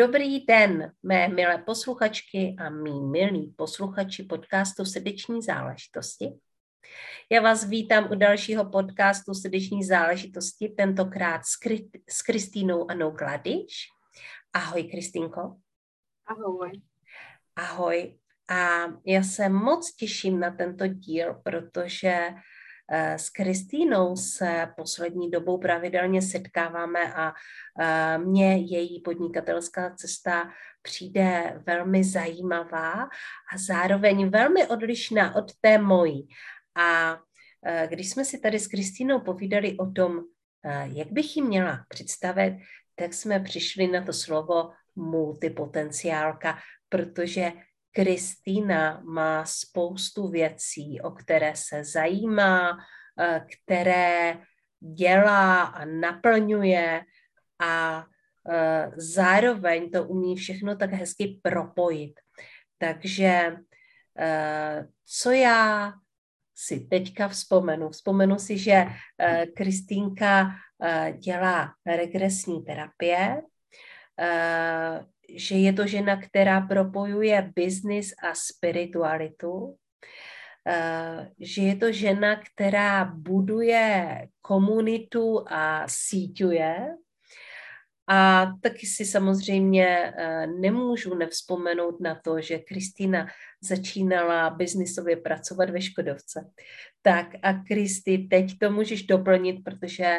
Dobrý den, mé milé posluchačky a mý milí posluchači podcastu Srdeční záležitosti. Já vás vítám u dalšího podcastu Srdeční záležitosti, tentokrát s, Kri- s Kristýnou Anou Gladiš. Ahoj, Kristýnko. Ahoj. Ahoj. A já se moc těším na tento díl, protože s Kristýnou se poslední dobou pravidelně setkáváme a eh, mně její podnikatelská cesta přijde velmi zajímavá a zároveň velmi odlišná od té mojí. A eh, když jsme si tady s Kristýnou povídali o tom, jak bych ji měla představit, tak jsme přišli na to slovo multipotenciálka, protože Kristýna má spoustu věcí, o které se zajímá, eh, které dělá a naplňuje a eh, zároveň to umí všechno tak hezky propojit. Takže eh, co já si teďka vzpomenu? Vzpomenu si, že Kristýnka dělá regresní terapie, že je to žena, která propojuje biznis a spiritualitu, eh, že je to žena, která buduje komunitu a síťuje. A taky si samozřejmě eh, nemůžu nevzpomenout na to, že Kristýna začínala biznisově pracovat ve Škodovce. Tak a Kristi, teď to můžeš doplnit, protože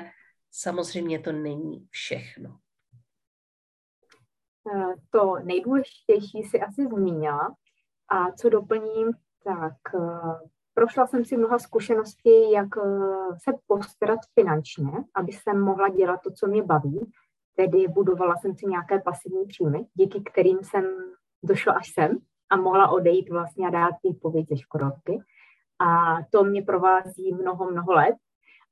samozřejmě to není všechno. Eh, to nejdůležitější si asi zmínila. A co doplním, tak eh, prošla jsem si mnoha zkušeností, jak eh, se postarat finančně, aby jsem mohla dělat to, co mě baví. Tedy budovala jsem si nějaké pasivní příjmy, díky kterým jsem došla až sem a mohla odejít vlastně a dát výpověď ze Škodovky. A to mě provází mnoho, mnoho let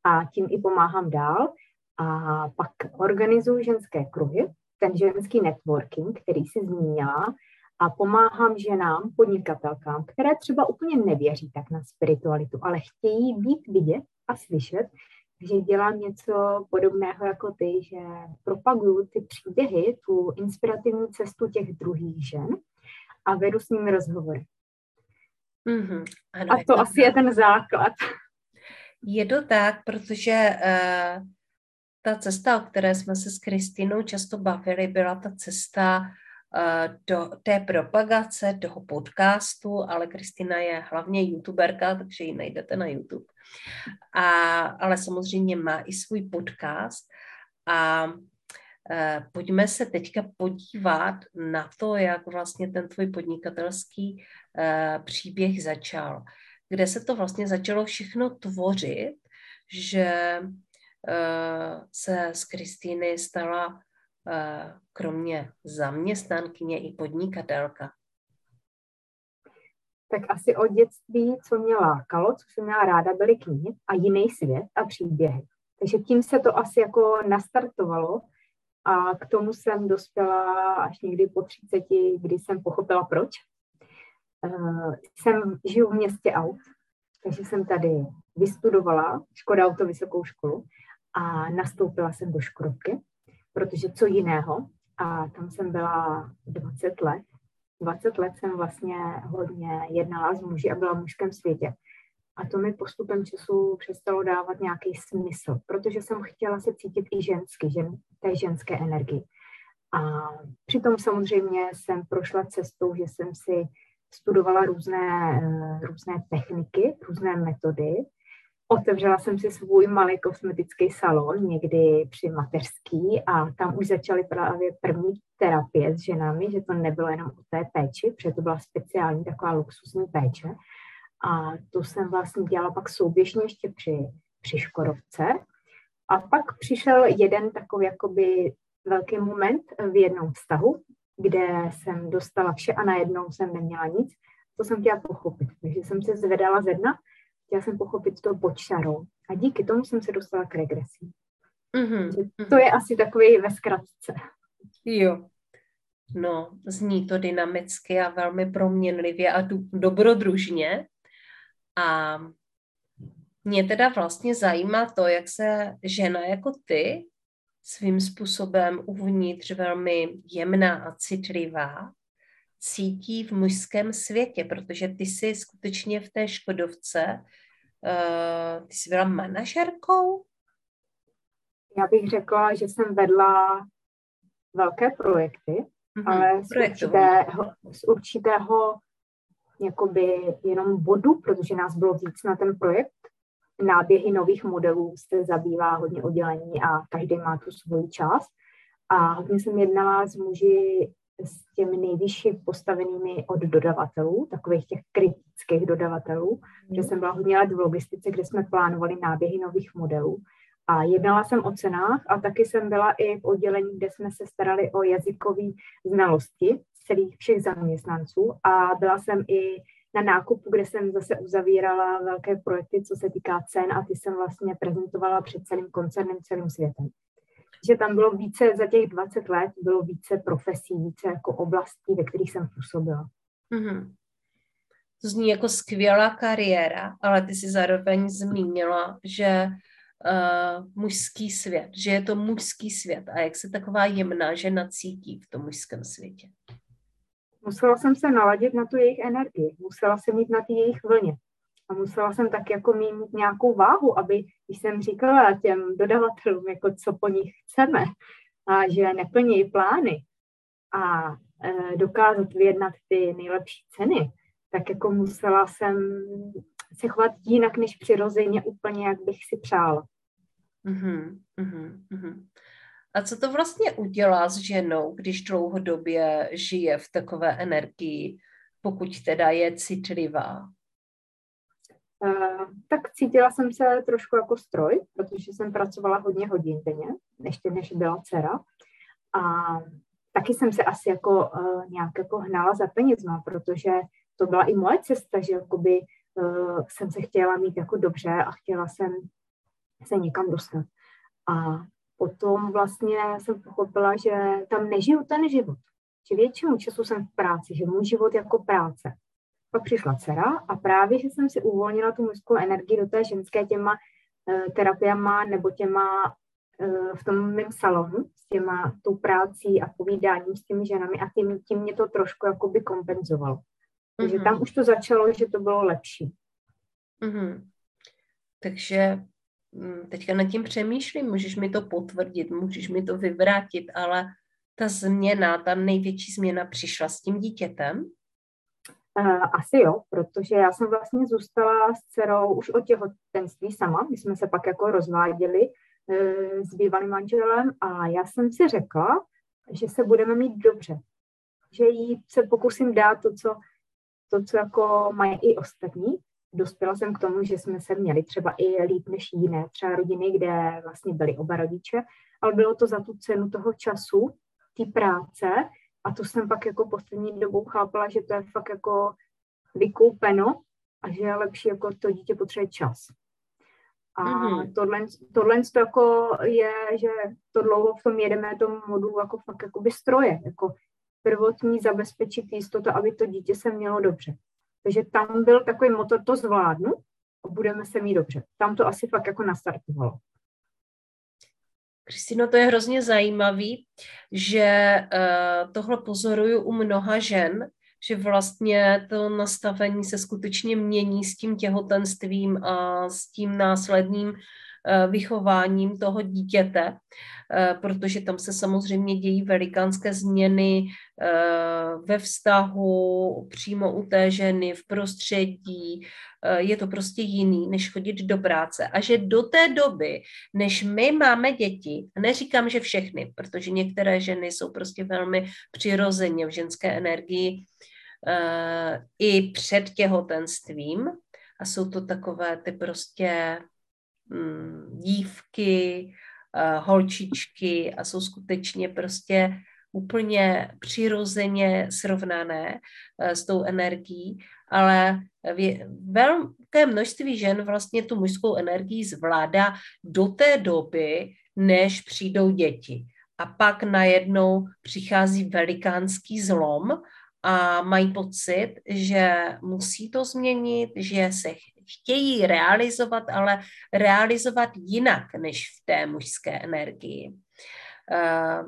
a tím i pomáhám dál. A pak organizuji ženské kruhy, ten ženský networking, který si zmínila, a pomáhám ženám, podnikatelkám, které třeba úplně nevěří tak na spiritualitu, ale chtějí být vidět a slyšet, že dělám něco podobného jako ty, že propaguju ty příběhy, tu inspirativní cestu těch druhých žen a vedu s nimi rozhovory. Mm-hmm. Ano, a to je asi tak. je ten základ. Je to tak, protože uh, ta cesta, o které jsme se s Kristinou často bavili, byla ta cesta uh, do té propagace, toho podcastu, ale Kristina je hlavně youtuberka, takže ji najdete na YouTube. A, ale samozřejmě má i svůj podcast a uh, pojďme se teďka podívat na to, jak vlastně ten tvůj podnikatelský uh, příběh začal. Kde se to vlastně začalo všechno tvořit, že Eh, se z Kristýny stala eh, kromě zaměstnankyně i podnikatelka? Tak asi od dětství, co mě lákalo, co jsem měla ráda, byly knihy a jiný svět a příběhy. Takže tím se to asi jako nastartovalo a k tomu jsem dospěla až někdy po 30, kdy jsem pochopila proč. Uh, jsem žiju v městě aut, takže jsem tady vystudovala Škoda Auto vysokou školu a nastoupila jsem do Škodovky, protože co jiného, a tam jsem byla 20 let. 20 let jsem vlastně hodně jednala s muži a byla v mužském světě. A to mi postupem času přestalo dávat nějaký smysl, protože jsem chtěla se cítit i žensky, žen, té ženské energii. A přitom samozřejmě jsem prošla cestou, že jsem si studovala různé, eh, různé techniky, různé metody, Otevřela jsem si svůj malý kosmetický salon někdy při mateřský a tam už začaly právě první terapie s ženami, že to nebylo jenom o té péči, protože to byla speciální taková luxusní péče. A to jsem vlastně dělala pak souběžně ještě při, při Škodovce. A pak přišel jeden takový jakoby velký moment v jednom vztahu, kde jsem dostala vše a najednou jsem neměla nic. To jsem chtěla pochopit. Takže jsem se zvedala ze dna, chtěla jsem pochopit to pod šarou. A díky tomu jsem se dostala k regresi. Mm-hmm. To je asi takový ve zkratce. Jo. No, zní to dynamicky a velmi proměnlivě a dobrodružně. A mě teda vlastně zajímá to, jak se žena jako ty svým způsobem uvnitř velmi jemná a citlivá cítí v mužském světě, protože ty jsi skutečně v té Škodovce, uh, ty jsi byla manažerkou? Já bych řekla, že jsem vedla velké projekty, mm-hmm, ale z určitého, z určitého jakoby jenom bodu, protože nás bylo víc na ten projekt, náběhy nových modelů se zabývá hodně oddělení a každý má tu svoji část. A hodně jsem jednala s muži s těmi nejvyšší postavenými od dodavatelů, takových těch kritických dodavatelů, mm. že jsem byla hodně let v logistice, kde jsme plánovali náběhy nových modelů. A jednala jsem o cenách a taky jsem byla i v oddělení, kde jsme se starali o jazykové znalosti celých všech zaměstnanců a byla jsem i na nákupu, kde jsem zase uzavírala velké projekty, co se týká cen a ty jsem vlastně prezentovala před celým koncernem, celým světem. Že tam bylo více, za těch 20 let bylo více profesí, více jako oblastí, ve kterých jsem působila. Mm-hmm. To zní jako skvělá kariéra, ale ty si zároveň zmínila, že uh, mužský svět, že je to mužský svět a jak se taková jemná žena cítí v tom mužském světě. Musela jsem se naladit na tu jejich energii, musela jsem mít na ty jejich vlně. A musela jsem tak jako mít nějakou váhu, aby, když jsem říkala těm dodavatelům, jako co po nich chceme, a že neplní plány a e, dokázat vyjednat ty nejlepší ceny, tak jako musela jsem se chovat jinak než přirozeně úplně, jak bych si přála. Mm-hmm, mm-hmm. A co to vlastně udělá s ženou, když dlouhodobě žije v takové energii, pokud teda je citlivá? Uh, tak cítila jsem se trošku jako stroj, protože jsem pracovala hodně hodin denně, ještě než byla dcera. A taky jsem se asi jako uh, nějak jako hnala za penězma, protože to byla i moje cesta, že jakoby uh, jsem se chtěla mít jako dobře a chtěla jsem se někam dostat. A potom vlastně jsem pochopila, že tam nežiju ten život. Že většinu času jsem v práci, že můj život jako práce. Pak přišla dcera a právě, že jsem si uvolnila tu mužskou energii do té ženské těma uh, terapiama nebo těma uh, v tom mém salonu s těma tou prácí a povídáním s těmi ženami a tím, tím mě to trošku jakoby kompenzovalo. Takže mm-hmm. tam už to začalo, že to bylo lepší. Mm-hmm. Takže Mm, teďka nad tím přemýšlím, můžeš mi to potvrdit, můžeš mi to vyvrátit, ale ta změna, ta největší změna přišla s tím dítětem? Uh, asi jo, protože já jsem vlastně zůstala s dcerou už od těhotenství sama. My jsme se pak jako rozváděli uh, s bývalým manželem a já jsem si řekla, že se budeme mít dobře. Že jí se pokusím dát to, co, to, co jako mají i ostatní, dospěla jsem k tomu, že jsme se měli třeba i líp než jiné, třeba rodiny, kde vlastně byli oba rodiče, ale bylo to za tu cenu toho času, té práce a to jsem pak jako poslední dobou chápala, že to je fakt jako vykoupeno a že je lepší jako to dítě potřebuje čas. A mm-hmm. tohle, tohle to jako je, že to dlouho v tom jedeme tomu modulu jako fakt jako by stroje, jako prvotní zabezpečit jistotu, aby to dítě se mělo dobře. Takže tam byl takový motor, to zvládnu a budeme se mít dobře. Tam to asi fakt jako nastartovalo. Kristino, to je hrozně zajímavý, že uh, tohle pozoruju u mnoha žen, že vlastně to nastavení se skutečně mění s tím těhotenstvím a s tím následným Eh, vychováním toho dítěte, eh, protože tam se samozřejmě dějí velikánské změny eh, ve vztahu, přímo u té ženy, v prostředí. Je to prostě jiný, než chodit do práce. A že do té doby, než my máme děti, neříkám, že všechny, protože některé ženy jsou prostě velmi přirozeně v ženské energii, i před těhotenstvím a jsou to takové ty prostě dívky, holčičky a jsou skutečně prostě úplně přirozeně srovnané eh, s tou energií, ale velké množství žen vlastně tu mužskou energii zvládá do té doby, než přijdou děti. A pak najednou přichází velikánský zlom a mají pocit, že musí to změnit, že se chtějí realizovat, ale realizovat jinak než v té mužské energii. Eh,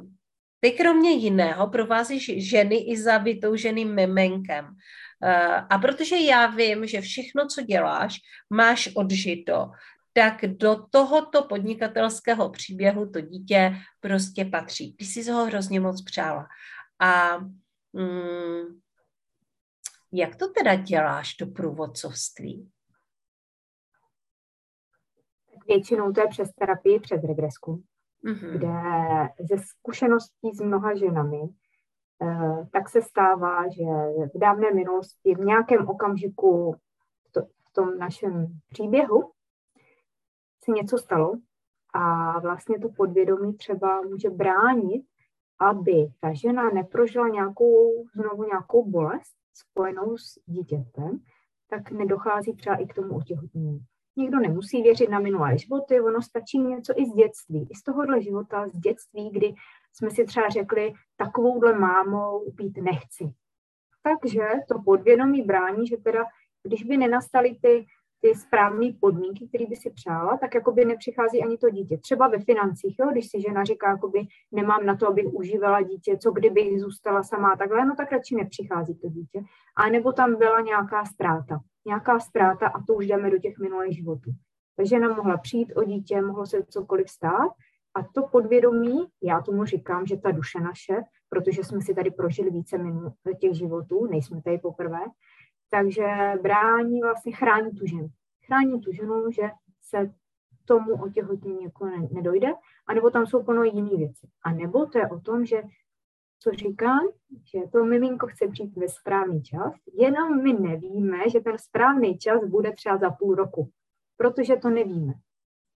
ty kromě jiného provázíš ženy i za vytouženým miminkem. Eh, a protože já vím, že všechno, co děláš, máš odžito, tak do tohoto podnikatelského příběhu to dítě prostě patří. Ty jsi ho hrozně moc přála. A mm, jak to teda děláš, to průvodcovství? Většinou to je přes terapii, přes regresku, mm-hmm. kde ze zkušeností s mnoha ženami eh, tak se stává, že v dávné minulosti, v nějakém okamžiku to, v tom našem příběhu se něco stalo a vlastně to podvědomí třeba může bránit, aby ta žena neprožila nějakou, znovu nějakou bolest spojenou s dítětem, tak nedochází třeba i k tomu otěhotnění. Nikdo nemusí věřit na minulé životy, ono stačí něco i z dětství, i z tohohle života, z dětství, kdy jsme si třeba řekli, takovouhle mámou být nechci. Takže to podvědomí brání, že teda, když by nenastaly ty ty správné podmínky, které by si přála, tak jako by nepřichází ani to dítě. Třeba ve financích, jo, když si žena říká, jakoby nemám na to, abych užívala dítě, co kdybych zůstala sama takhle, no tak radši nepřichází to dítě. A nebo tam byla nějaká ztráta. Nějaká ztráta a to už jdeme do těch minulých životů. Ta žena mohla přijít o dítě, mohlo se cokoliv stát a to podvědomí, já tomu říkám, že ta duše naše, protože jsme si tady prožili více minut těch životů, nejsme tady poprvé, takže brání, vlastně chrání tu ženu. Chrání tu ženu, že se tomu otěhotnění jako nedojde, anebo tam jsou plno jiné věci. A nebo to je o tom, že co říkám, že to miminko chce přijít ve správný čas, jenom my nevíme, že ten správný čas bude třeba za půl roku, protože to nevíme.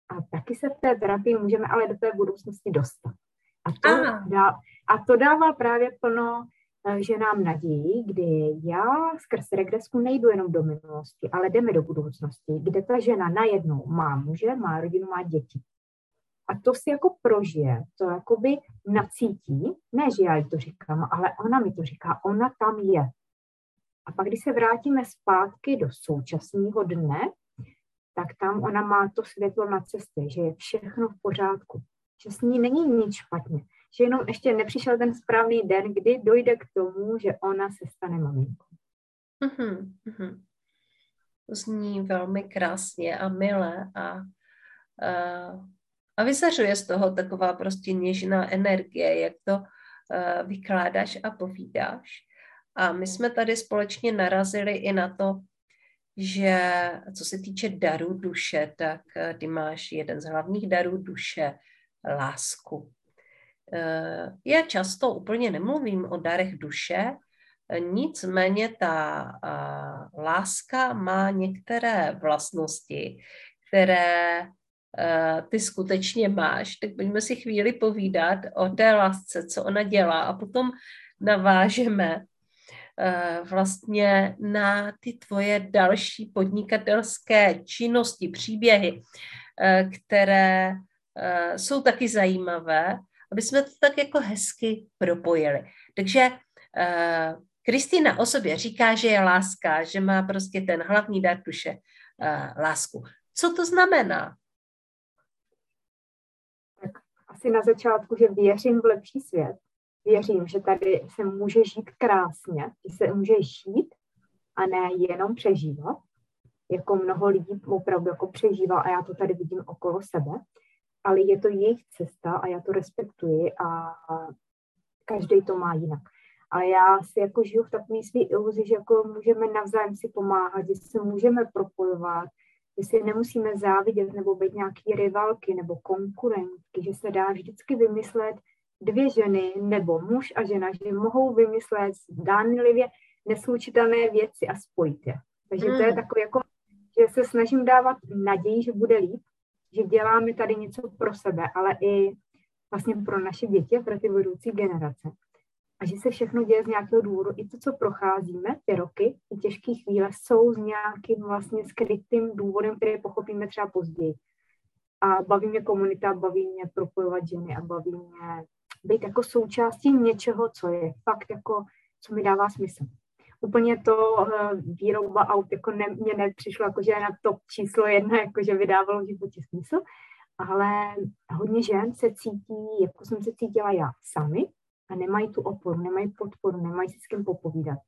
A taky se v té terapii můžeme ale do té budoucnosti dostat. A to, dá, a to dává právě plno že nám naději, kdy já skrz regresku nejdu jenom do minulosti, ale jdeme do budoucnosti, kde ta žena najednou má muže, má rodinu, má děti. A to si jako prožije, to jakoby nacítí, ne, že já jí to říkám, ale ona mi to říká, ona tam je. A pak, když se vrátíme zpátky do současného dne, tak tam ona má to světlo na cestě, že je všechno v pořádku, že s ní není nic špatně, že jenom ještě nepřišel ten správný den, kdy dojde k tomu, že ona se stane maminkou. Mm-hmm, zní velmi krásně a milé a, a, a vyzařuje z toho taková prostě něžná energie, jak to a, vykládáš a povídáš. A my jsme tady společně narazili i na to, že co se týče darů duše, tak ty máš jeden z hlavních darů duše, lásku. Eh, já často úplně nemluvím o darech duše, nicméně ta eh, láska má některé vlastnosti, které eh, ty skutečně máš, tak pojďme si chvíli povídat o té lásce, co ona dělá a potom navážeme vlastně na ty tvoje další podnikatelské činnosti, příběhy, které jsou taky zajímavé aby jsme to tak jako hezky propojili. Takže uh, Kristýna o sobě říká, že je láska, že má prostě ten hlavní dar duše, uh, lásku. Co to znamená? Tak asi na začátku, že věřím v lepší svět. Věřím, že tady se může žít krásně, že se může žít a ne jenom přežívat, jako mnoho lidí opravdu jako přežívá a já to tady vidím okolo sebe ale je to jejich cesta a já to respektuji a každý to má jinak. Ale já si jako žiju v takové své iluzi, že jako můžeme navzájem si pomáhat, že se můžeme propojovat, že si nemusíme závidět nebo být nějaký rivalky nebo konkurentky, že se dá vždycky vymyslet dvě ženy nebo muž a žena, že mohou vymyslet zdánlivě neslučitelné věci a spojit je. Takže to je hmm. takové jako, že se snažím dávat naději, že bude líp, že děláme tady něco pro sebe, ale i vlastně pro naše děti, pro ty budoucí generace. a že se všechno děje z nějakého důvodu. I to, co procházíme, ty roky, ty těžké chvíle, jsou s nějakým vlastně skrytým důvodem, který pochopíme třeba později. A baví mě komunita, baví mě propojovat ženy a baví mě být jako součástí něčeho, co je fakt jako, co mi dává smysl. Úplně to uh, výroba aut jako ne, mě nepřišlo jako, že je na top číslo jedna, jako že vydávalo v životě smysl, ale hodně žen se cítí, jako jsem se cítila já, sami a nemají tu oporu, nemají podporu, nemají si s kým popovídat.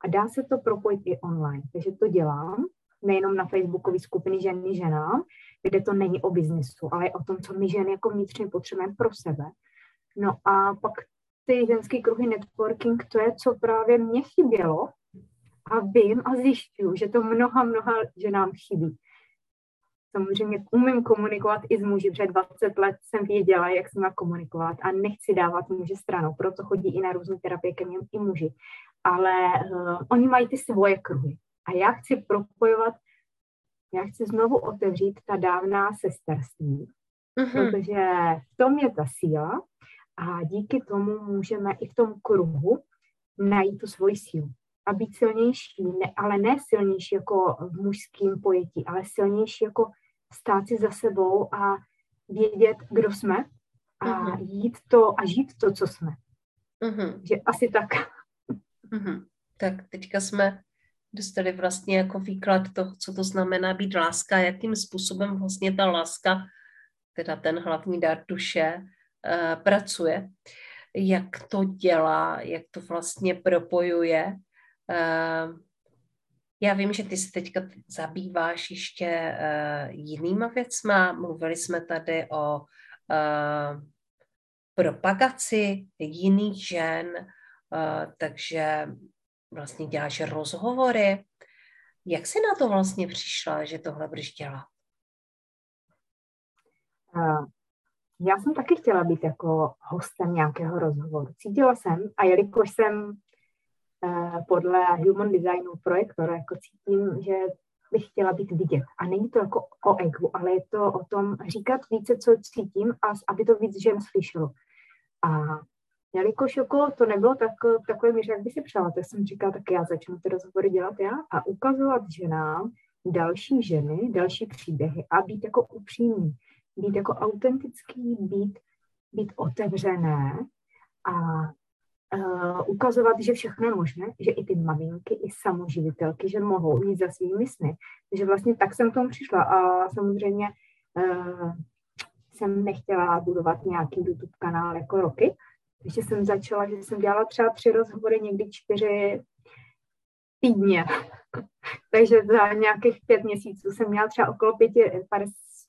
A dá se to propojit i online, takže to dělám, nejenom na facebookové skupiny ženy ženám, kde to není o biznesu, ale o tom, co my ženy jako vnitřně potřebujeme pro sebe. No a pak ty ženské kruhy networking, to je, co právě mě chybělo a vím a zjišťuju, že to mnoha, mnoha ženám chybí. Samozřejmě umím komunikovat i s muži, před 20 let jsem věděla, jak se má komunikovat a nechci dávat muže stranou, proto chodí i na různé terapie ke mně i muži. Ale uh, oni mají ty svoje kruhy. A já chci propojovat, já chci znovu otevřít ta dávná sesterství, mm-hmm. protože v tom je ta síla a díky tomu můžeme i v tom kruhu najít tu svoji sílu a být silnější, ne, ale ne silnější jako v mužském pojetí, ale silnější jako stát si za sebou a vědět, kdo jsme a uh-huh. jít to a žít to, co jsme. Uh-huh. Že asi tak. Uh-huh. Tak teďka jsme dostali vlastně jako výklad toho, co to znamená být láska, jakým způsobem vlastně ta láska, teda ten hlavní dar duše, uh, pracuje, jak to dělá, jak to vlastně propojuje. Uh, já vím, že ty se teďka zabýváš ještě uh, jinýma věcma. Mluvili jsme tady o uh, propagaci jiných žen, uh, takže vlastně děláš rozhovory. Jak jsi na to vlastně přišla, že tohle budeš dělat? Uh, já jsem taky chtěla být jako hostem nějakého rozhovoru. Cítila jsem, a jelikož jsem Eh, podle human designu projektora, jako cítím, že bych chtěla být vidět. A není to jako o egu, ale je to o tom říkat více, co cítím, a aby to víc žen slyšelo. A jelikož jako to nebylo tak, takové míře, jak by si přála, tak jsem říkala, tak já začnu ty rozhovory dělat já a ukazovat ženám další ženy, další příběhy a být jako upřímný, být jako autentický, být, být otevřené a uh, ukazovat, že všechno je možné, že i ty maminky, i samoživitelky, že mohou jít za svými sny. Takže vlastně tak jsem k tomu přišla a samozřejmě uh, jsem nechtěla budovat nějaký YouTube kanál jako roky, takže jsem začala, že jsem dělala třeba tři rozhovory, někdy čtyři týdně. takže za nějakých pět měsíců jsem měla třeba okolo pěti,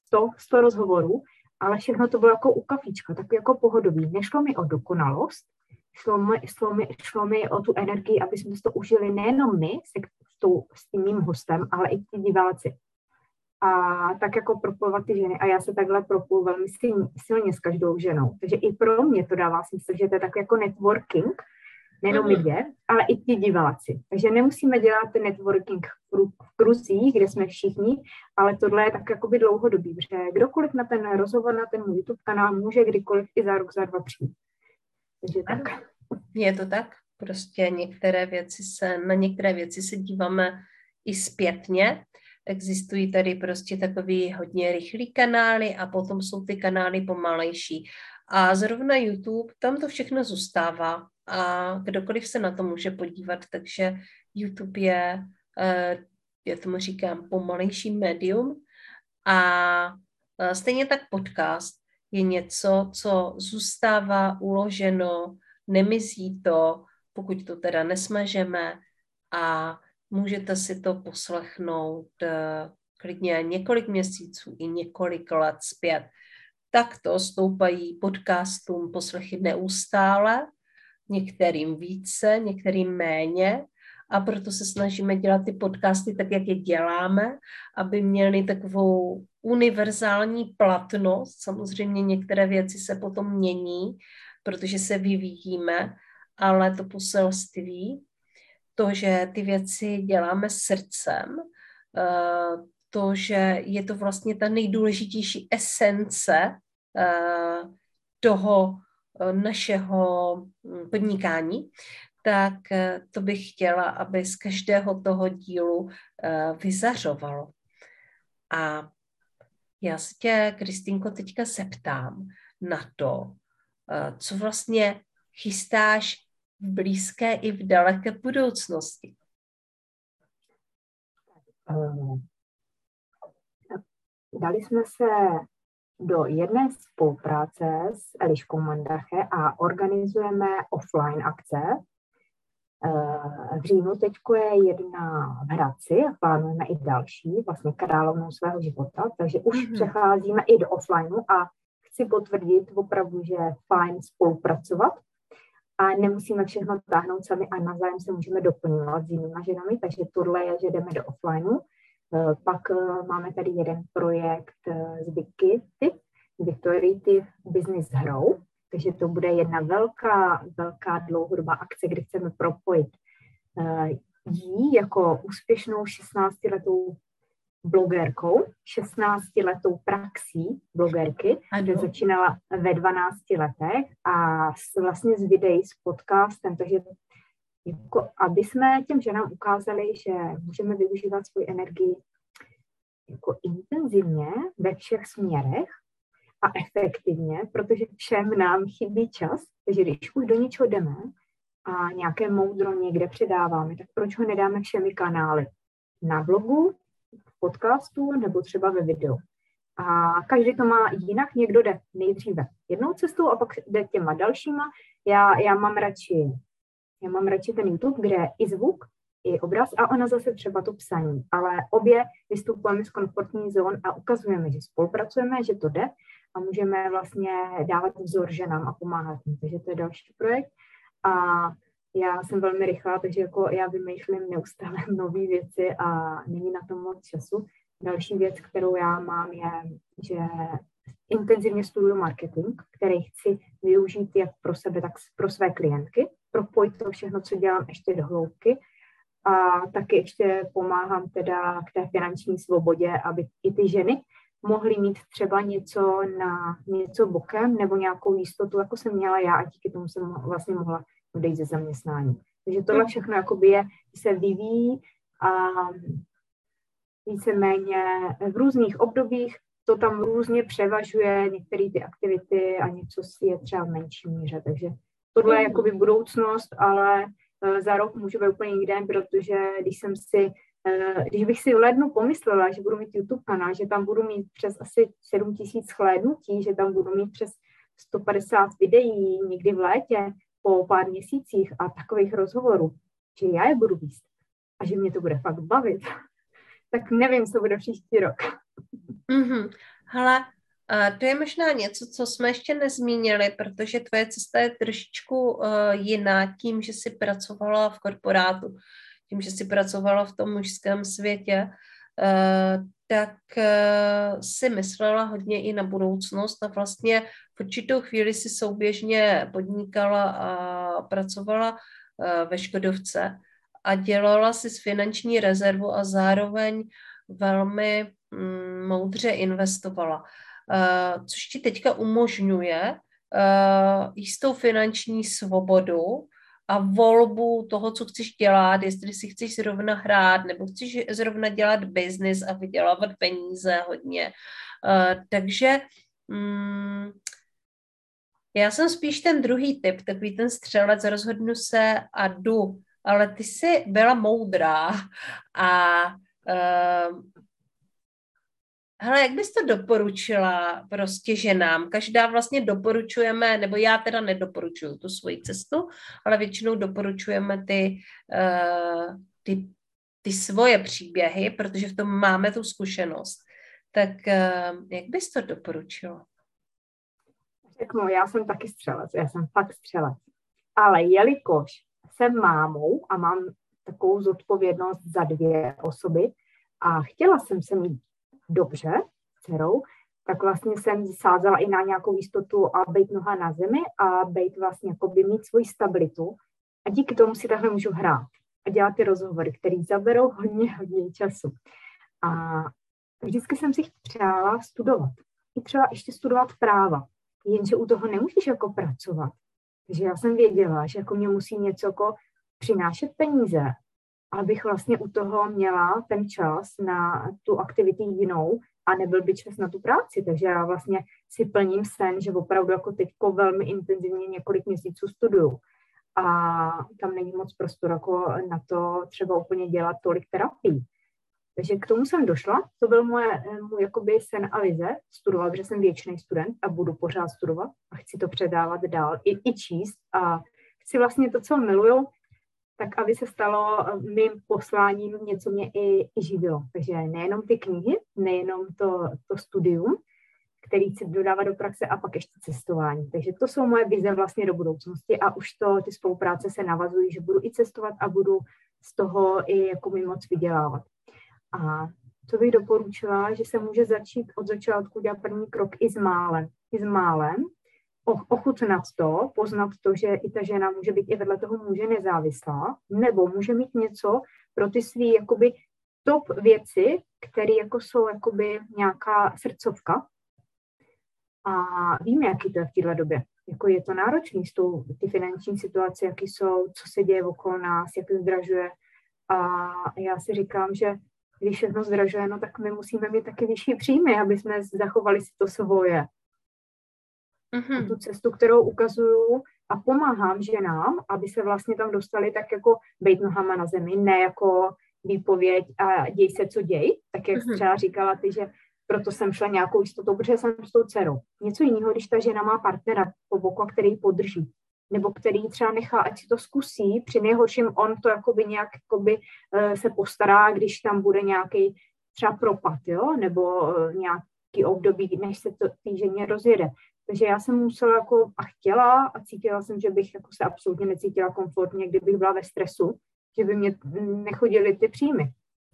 100, 100 rozhovorů, ale všechno to bylo jako u kafíčka, tak jako pohodový. Nešlo mi o dokonalost, šlo mi, šlo, mi, šlo mi o tu energii, aby jsme to užili nejenom my se, s, tou, s tím mým hostem, ale i ti diváci. A tak jako propojovat ty ženy. A já se takhle propoju velmi silně, silně s každou ženou. Takže i pro mě to dává smysl, že to je tak jako networking, nejenom my mhm. ale i ti diváci. Takže nemusíme dělat ten networking v kruzích, kde jsme všichni, ale tohle je tak jakoby dlouhodobý, protože kdokoliv na ten rozhovor, na ten můj YouTube kanál může kdykoliv i za rok, za dva přijít. Takže tak. Je to tak? Prostě některé věci se, na některé věci se díváme i zpětně. Existují tady prostě takový hodně rychlý kanály a potom jsou ty kanály pomalejší. A zrovna YouTube, tam to všechno zůstává a kdokoliv se na to může podívat, takže YouTube je, eh, já tomu říkám, pomalejší médium a eh, stejně tak podcast je něco, co zůstává uloženo, nemizí to, pokud to teda nesmažeme a můžete si to poslechnout uh, klidně několik měsíců i několik let zpět. Takto stoupají podcastům poslechy neustále, některým více, některým méně, a proto se snažíme dělat ty podcasty tak, jak je děláme, aby měly takovou univerzální platnost. Samozřejmě některé věci se potom mění, protože se vyvíjíme, ale to poselství, to, že ty věci děláme srdcem, eh, to, že je to vlastně ta nejdůležitější esence eh, toho našeho hm, podnikání, tak to bych chtěla, aby z každého toho dílu vyzařovalo. A já se tě, Kristýnko, teďka zeptám na to, co vlastně chystáš v blízké i v daleké budoucnosti. Dali jsme se do jedné spolupráce s Eliškou Mandache a organizujeme offline akce. V říjnu teď je jedna v Hradci a plánujeme i další, vlastně královnou svého života, takže už mm-hmm. přecházíme i do offlineu a chci potvrdit opravdu, že je fajn spolupracovat a nemusíme všechno táhnout sami a navzájem se můžeme doplňovat s jinými ženami, takže tohle je, že jdeme do offlineu. Eh, pak eh, máme tady jeden projekt z eh, Vicky Victory Business Grow, takže to bude jedna velká, velká dlouhodobá akce, kde chceme propojit jí jako úspěšnou 16-letou blogerkou, 16-letou praxí blogerky, kde začínala ve 12 letech a s, vlastně z videí, s podcastem, takže jako, aby jsme těm ženám ukázali, že můžeme využívat svou energii jako intenzivně ve všech směrech a efektivně, protože všem nám chybí čas, takže když už do něčeho jdeme a nějaké moudro někde předáváme, tak proč ho nedáme všemi kanály? Na blogu, v podcastu nebo třeba ve videu. A každý to má jinak, někdo jde nejdříve jednou cestou a pak jde těma dalšíma. Já, já mám radši já mám radši ten YouTube, kde je i zvuk, i obraz a ona zase třeba to psaní. Ale obě vystupujeme z komfortní zón a ukazujeme, že spolupracujeme, že to jde a můžeme vlastně dávat vzor ženám a pomáhat jim. Takže to je další projekt. A já jsem velmi rychlá, takže jako já vymýšlím neustále nové věci a není na to moc času. Další věc, kterou já mám, je, že intenzivně studuju marketing, který chci využít jak pro sebe, tak pro své klientky, propojit to všechno, co dělám ještě do hloubky a taky ještě pomáhám teda k té finanční svobodě, aby i ty ženy mohly mít třeba něco na něco bokem nebo nějakou jistotu, jako jsem měla já a díky tomu jsem vlastně mohla odejít ze zaměstnání. Takže tohle všechno jakoby je, se vyvíjí a víceméně v různých obdobích to tam různě převažuje některé ty aktivity a něco si je třeba v menší míře. Takže tohle je mm. jakoby budoucnost, ale e, za rok může být úplně někde, protože když jsem si, když bych si v lednu pomyslela, že budu mít YouTube kanál, že tam budu mít přes asi 7 tisíc chlédnutí, že tam budu mít přes 150 videí někdy v létě, po pár měsících a takových rozhovorů, že já je budu víc a že mě to bude fakt bavit, tak nevím, co bude příští rok. Mm-hmm. Hele, to je možná něco, co jsme ještě nezmínili, protože tvoje cesta je trošičku uh, jiná tím, že jsi pracovala v korporátu, tím, že jsi pracovala v tom mužském světě, uh, tak uh, si myslela hodně i na budoucnost a vlastně v určitou chvíli si souběžně podnikala a pracovala uh, ve Škodovce a dělala si s finanční rezervu a zároveň velmi mm, moudře investovala, což ti teďka umožňuje jistou finanční svobodu a volbu toho, co chceš dělat, jestli si chceš zrovna hrát, nebo chceš zrovna dělat biznis a vydělávat peníze hodně. Uh, takže um, já jsem spíš ten druhý typ, takový ten střelec, rozhodnu se a jdu, ale ty jsi byla moudrá a uh, Hele, jak bys to doporučila prostě ženám? Každá vlastně doporučujeme, nebo já teda nedoporučuju tu svoji cestu, ale většinou doporučujeme ty, uh, ty, ty svoje příběhy, protože v tom máme tu zkušenost. Tak uh, jak bys to doporučila? Řeknu, já jsem taky střelec, já jsem fakt střelec. Ale jelikož jsem mámou a mám takovou zodpovědnost za dvě osoby a chtěla jsem se mít dobře dcerou, tak vlastně jsem sázela i na nějakou jistotu a být noha na zemi a být vlastně jako by mít svoji stabilitu. A díky tomu si takhle můžu hrát a dělat ty rozhovory, které zaberou hodně, hodně času. A vždycky jsem si přála studovat. I třeba ještě studovat práva. jenže u toho nemůžeš jako pracovat. Takže já jsem věděla, že jako mě musí něco jako přinášet peníze, abych vlastně u toho měla ten čas na tu aktivitu jinou a nebyl by čas na tu práci. Takže já vlastně si plním sen, že opravdu jako teďko velmi intenzivně několik měsíců studuju. A tam není moc prostor jako na to třeba úplně dělat tolik terapii. Takže k tomu jsem došla. To byl moje, můj jakoby sen a vize. Studovat, protože jsem věčný student a budu pořád studovat a chci to předávat dál i, i číst. A chci vlastně to, co miluju, tak aby se stalo mým posláním něco mě i, i živilo. Takže nejenom ty knihy, nejenom to, to studium, který chci dodávat do praxe a pak ještě cestování. Takže to jsou moje vize vlastně do budoucnosti a už to, ty spolupráce se navazují, že budu i cestovat a budu z toho i jako mi moc vydělávat. A co bych doporučila, že se může začít od začátku dělat první krok i s málem. I s málem, ochutnat to, poznat to, že i ta žena může být i vedle toho muže nezávislá, nebo může mít něco pro ty svý jakoby top věci, které jako jsou jakoby nějaká srdcovka. A víme, jaký to je v této době. Jako je to náročný s tou, ty finanční situace, jaký jsou, co se děje okolo nás, jak to zdražuje. A já si říkám, že když všechno zdražuje, no tak my musíme mít taky vyšší příjmy, aby jsme zachovali si to svoje. Mm-hmm. Tu cestu, kterou ukazuju a pomáhám ženám, aby se vlastně tam dostali tak jako bejt nohama na zemi, ne jako výpověď a děj se, co děj, tak jak mm-hmm. třeba říkala ty, že proto jsem šla nějakou jistotou, protože jsem s tou dcerou. Něco jiného, když ta žena má partnera po boku, který ji podrží nebo který třeba nechá, ať si to zkusí, při nejhorším on to jakoby nějak jakoby, uh, se postará, když tam bude nějaký třeba propad, jo, nebo uh, nějaký období, než se to té ženě rozjede. Takže já jsem musela jako a chtěla a cítila jsem, že bych jako se absolutně necítila komfortně, kdybych byla ve stresu, že by mě nechodily ty příjmy.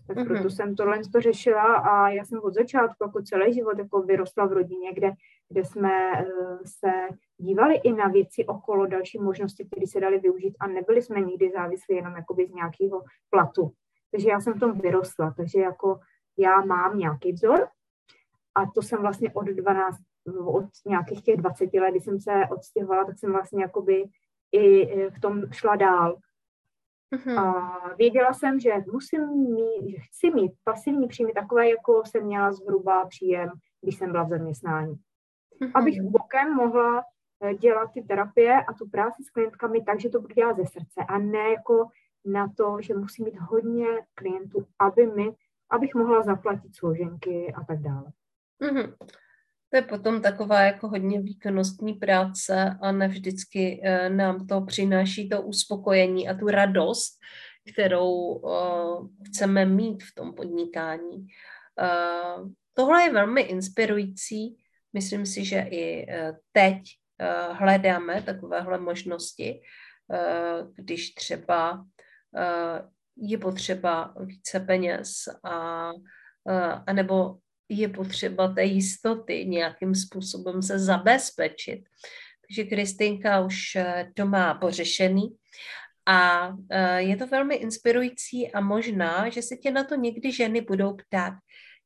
Tak mm-hmm. proto jsem tohle to řešila a já jsem od začátku jako celý život jako vyrostla v rodině, kde, kde jsme uh, se dívali i na věci okolo, další možnosti, které se daly využít a nebyli jsme nikdy závislí jenom jakoby z nějakého platu. Takže já jsem v tom vyrostla, takže jako já mám nějaký vzor a to jsem vlastně od 12, od nějakých těch 20 let, kdy jsem se odstěhovala, tak jsem vlastně jakoby i v tom šla dál. Uh-huh. A věděla jsem, že musím mít, že chci mít pasivní příjmy takové, jako jsem měla zhruba příjem, když jsem byla v zaměstnání. Uh-huh. Abych bokem mohla Eh, dělat ty terapie a tu práci s klientkami tak, že to budu dělat ze srdce a ne jako na to, že musím mít hodně klientů, aby mi, abych mohla zaplatit složenky a tak dále. Mm-hmm. To je potom taková jako hodně výkonnostní práce a ne vždycky eh, nám to přináší to uspokojení a tu radost, kterou eh, chceme mít v tom podnikání. Eh, tohle je velmi inspirující. Myslím si, že i teď hledáme takovéhle možnosti, když třeba je potřeba více peněz a, a nebo je potřeba té jistoty nějakým způsobem se zabezpečit. Takže Kristýnka už to má pořešený a je to velmi inspirující a možná, že se tě na to někdy ženy budou ptát.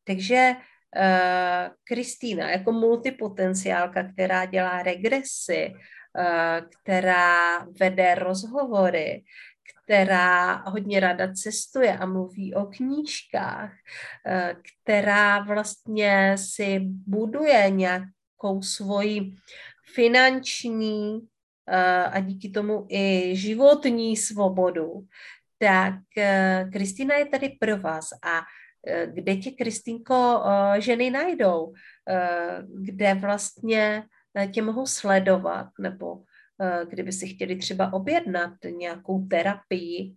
Takže Eh, Kristýna jako multipotenciálka, která dělá regresy, eh, která vede rozhovory, která hodně rada cestuje a mluví o knížkách, eh, která vlastně si buduje nějakou svoji finanční a díky tomu i životní svobodu, tak Kristýna je tady pro vás. A Eh, kde tě, Kristýnko, eh, ženy najdou, eh, kde vlastně tě mohou sledovat, nebo kdyby si chtěli třeba objednat nějakou terapii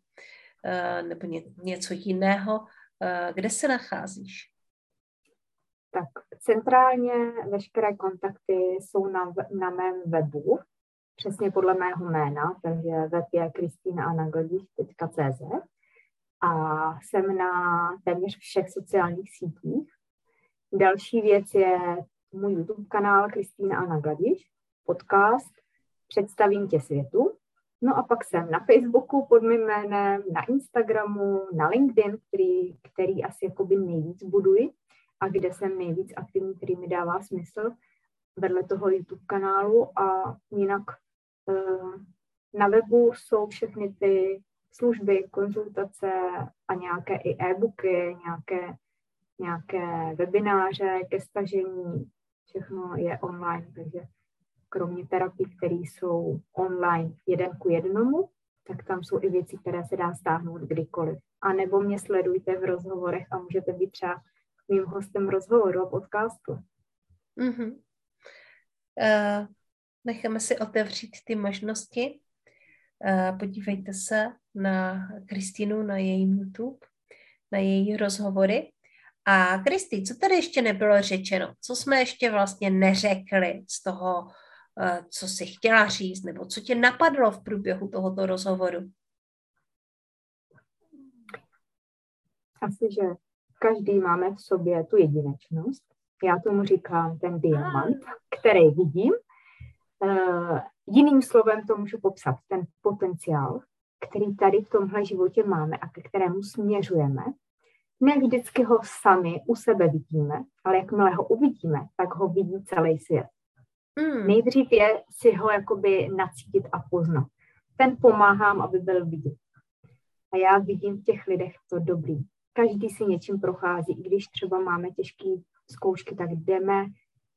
nebo něco jiného, kde se nacházíš? Tak centrálně veškeré kontakty jsou na, na mém webu, přesně podle mého jména, takže web je kristýnaanaglediš.cz a jsem na téměř všech sociálních sítích. Další věc je můj YouTube kanál Kristýna Anna Gladiš, podcast Představím tě světu. No a pak jsem na Facebooku pod mým jménem, na Instagramu, na LinkedIn, který, který asi jakoby nejvíc buduji a kde jsem nejvíc aktivní, který mi dává smysl. vedle toho YouTube kanálu a jinak uh, na webu jsou všechny ty služby, konzultace a nějaké i e-booky, nějaké, nějaké webináře ke stažení, všechno je online, takže kromě terapii, které jsou online jeden ku jednomu, tak tam jsou i věci, které se dá stáhnout kdykoliv. A nebo mě sledujte v rozhovorech a můžete být třeba mým hostem rozhovoru a podcastu. Mm-hmm. Uh, necháme si otevřít ty možnosti. Uh, podívejte se na Kristinu, na její YouTube, na její rozhovory. A Kristi, co tady ještě nebylo řečeno? Co jsme ještě vlastně neřekli z toho, Eh, co jsi chtěla říct, nebo co tě napadlo v průběhu tohoto rozhovoru? Asi, že každý máme v sobě tu jedinečnost. Já tomu říkám ten diamant, který vidím. Uh, jiným slovem to můžu popsat, ten potenciál, který tady v tomhle životě máme a ke kterému směřujeme. Ne vždycky ho sami u sebe vidíme, ale jakmile ho uvidíme, tak ho vidí celý svět. Mm. Nejdřív je si ho jakoby nacítit a poznat. Ten pomáhám, aby byl vidět. A já vidím v těch lidech to dobrý. Každý si něčím prochází, i když třeba máme těžké zkoušky, tak jdeme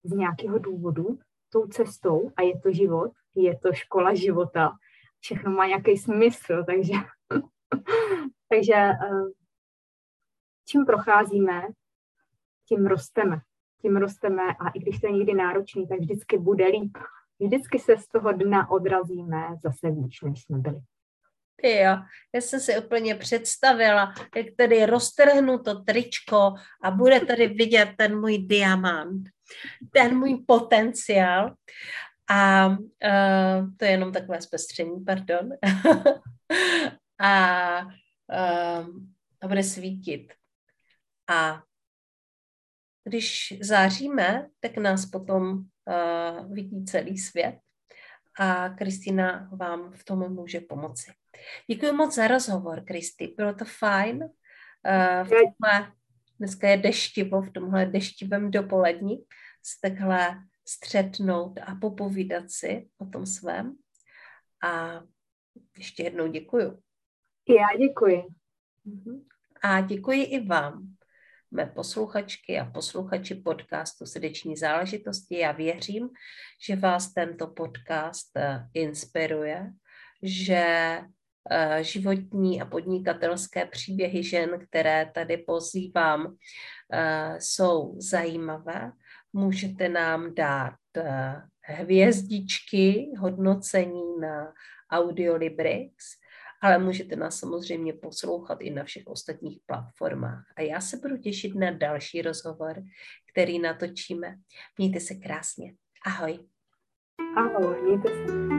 z nějakého důvodu tou cestou a je to život, je to škola života. Všechno má nějaký smysl, takže, takže eh, čím procházíme, tím rosteme tím rosteme a i když to je někdy náročný, tak vždycky bude líp. Vždycky se z toho dna odrazíme zase víc, než jsme byli. Jo, já jsem si úplně představila, jak tady roztrhnu to tričko a bude tady vidět ten můj diamant, ten můj potenciál. A uh, to je jenom takové zpestření, pardon. a uh, a bude svítit. A když záříme, tak nás potom uh, vidí celý svět a Kristýna vám v tom může pomoci. Děkuji moc za rozhovor, Kristi. Bylo to fajn. Uh, v tomhle, dneska je deštivo, v tomhle deštivém dopolední se takhle střetnout a popovídat si o tom svém. A ještě jednou děkuju. Já děkuji. Mhm. A děkuji i vám mé posluchačky a posluchači podcastu Srdeční záležitosti. Já věřím, že vás tento podcast eh, inspiruje, že eh, životní a podnikatelské příběhy žen, které tady pozývám, eh, jsou zajímavé. Můžete nám dát hvězdičky, hodnocení na Audiolibrix ale můžete nás samozřejmě poslouchat i na všech ostatních platformách. A já se budu těšit na další rozhovor, který natočíme. Mějte se krásně. Ahoj. Ahoj, mějte se.